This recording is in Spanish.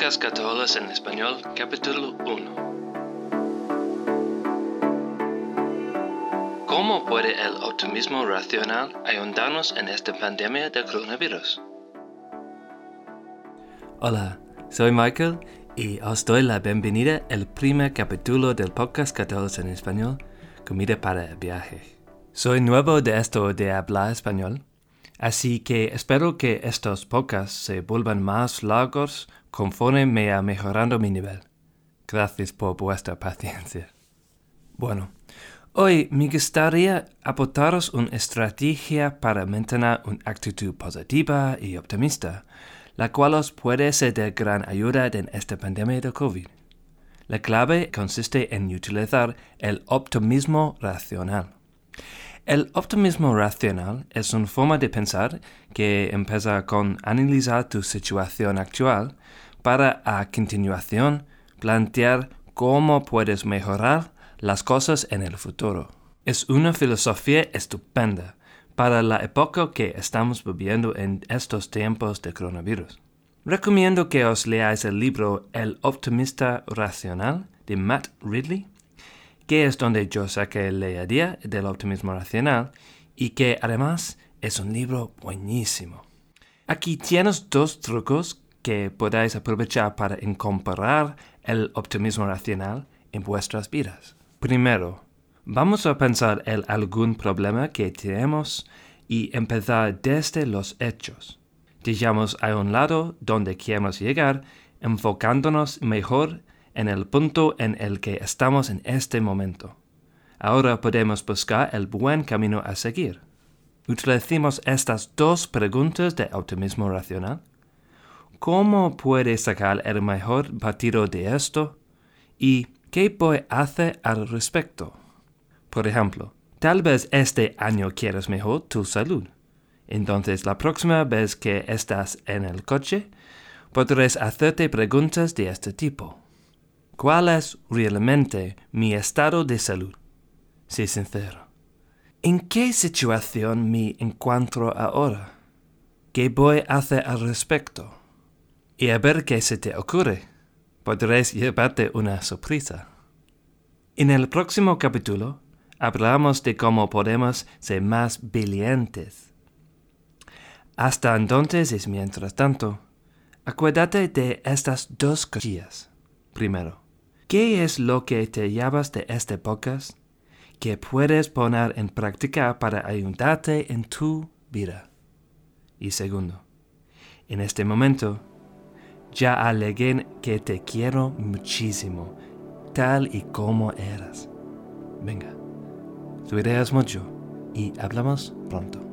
Podcast Católicos en Español, capítulo 1. ¿Cómo puede el optimismo racional ayudarnos en esta pandemia de coronavirus? Hola, soy Michael y os doy la bienvenida al primer capítulo del podcast Católicos en Español, Comida para el Viaje. Soy nuevo de esto de hablar español Así que espero que estos podcasts se vuelvan más largos conforme me ha mejorando mi nivel. Gracias por vuestra paciencia. Bueno, hoy me gustaría aportaros una estrategia para mantener una actitud positiva y optimista, la cual os puede ser de gran ayuda en esta pandemia de COVID. La clave consiste en utilizar el optimismo racional. El optimismo racional es una forma de pensar que empieza con analizar tu situación actual para a continuación plantear cómo puedes mejorar las cosas en el futuro. Es una filosofía estupenda para la época que estamos viviendo en estos tiempos de coronavirus. Recomiendo que os leáis el libro El optimista racional de Matt Ridley que es donde yo saqué la idea del optimismo racional y que además es un libro buenísimo. Aquí tienes dos trucos que podáis aprovechar para incorporar el optimismo racional en vuestras vidas. Primero, vamos a pensar en algún problema que tenemos y empezar desde los hechos. Digamos a un lado donde queremos llegar, enfocándonos mejor en el punto en el que estamos en este momento. Ahora podemos buscar el buen camino a seguir. Utilicemos estas dos preguntas de optimismo racional. ¿Cómo puede sacar el mejor partido de esto? ¿Y qué voy hacer al respecto? Por ejemplo, tal vez este año quieres mejor tu salud. Entonces la próxima vez que estás en el coche, podrás hacerte preguntas de este tipo. ¿Cuál es realmente mi estado de salud? Sé sincero. ¿En qué situación me encuentro ahora? ¿Qué voy a hacer al respecto? Y a ver qué se te ocurre. Podréis llevarte una sorpresa. En el próximo capítulo hablamos de cómo podemos ser más brillantes. Hasta entonces es mientras tanto. Acuérdate de estas dos cosillas. Primero, ¿Qué es lo que te llevas de este podcast que puedes poner en práctica para ayudarte en tu vida? Y segundo, en este momento, ya alegué que te quiero muchísimo, tal y como eras. Venga, tu mucho y hablamos pronto.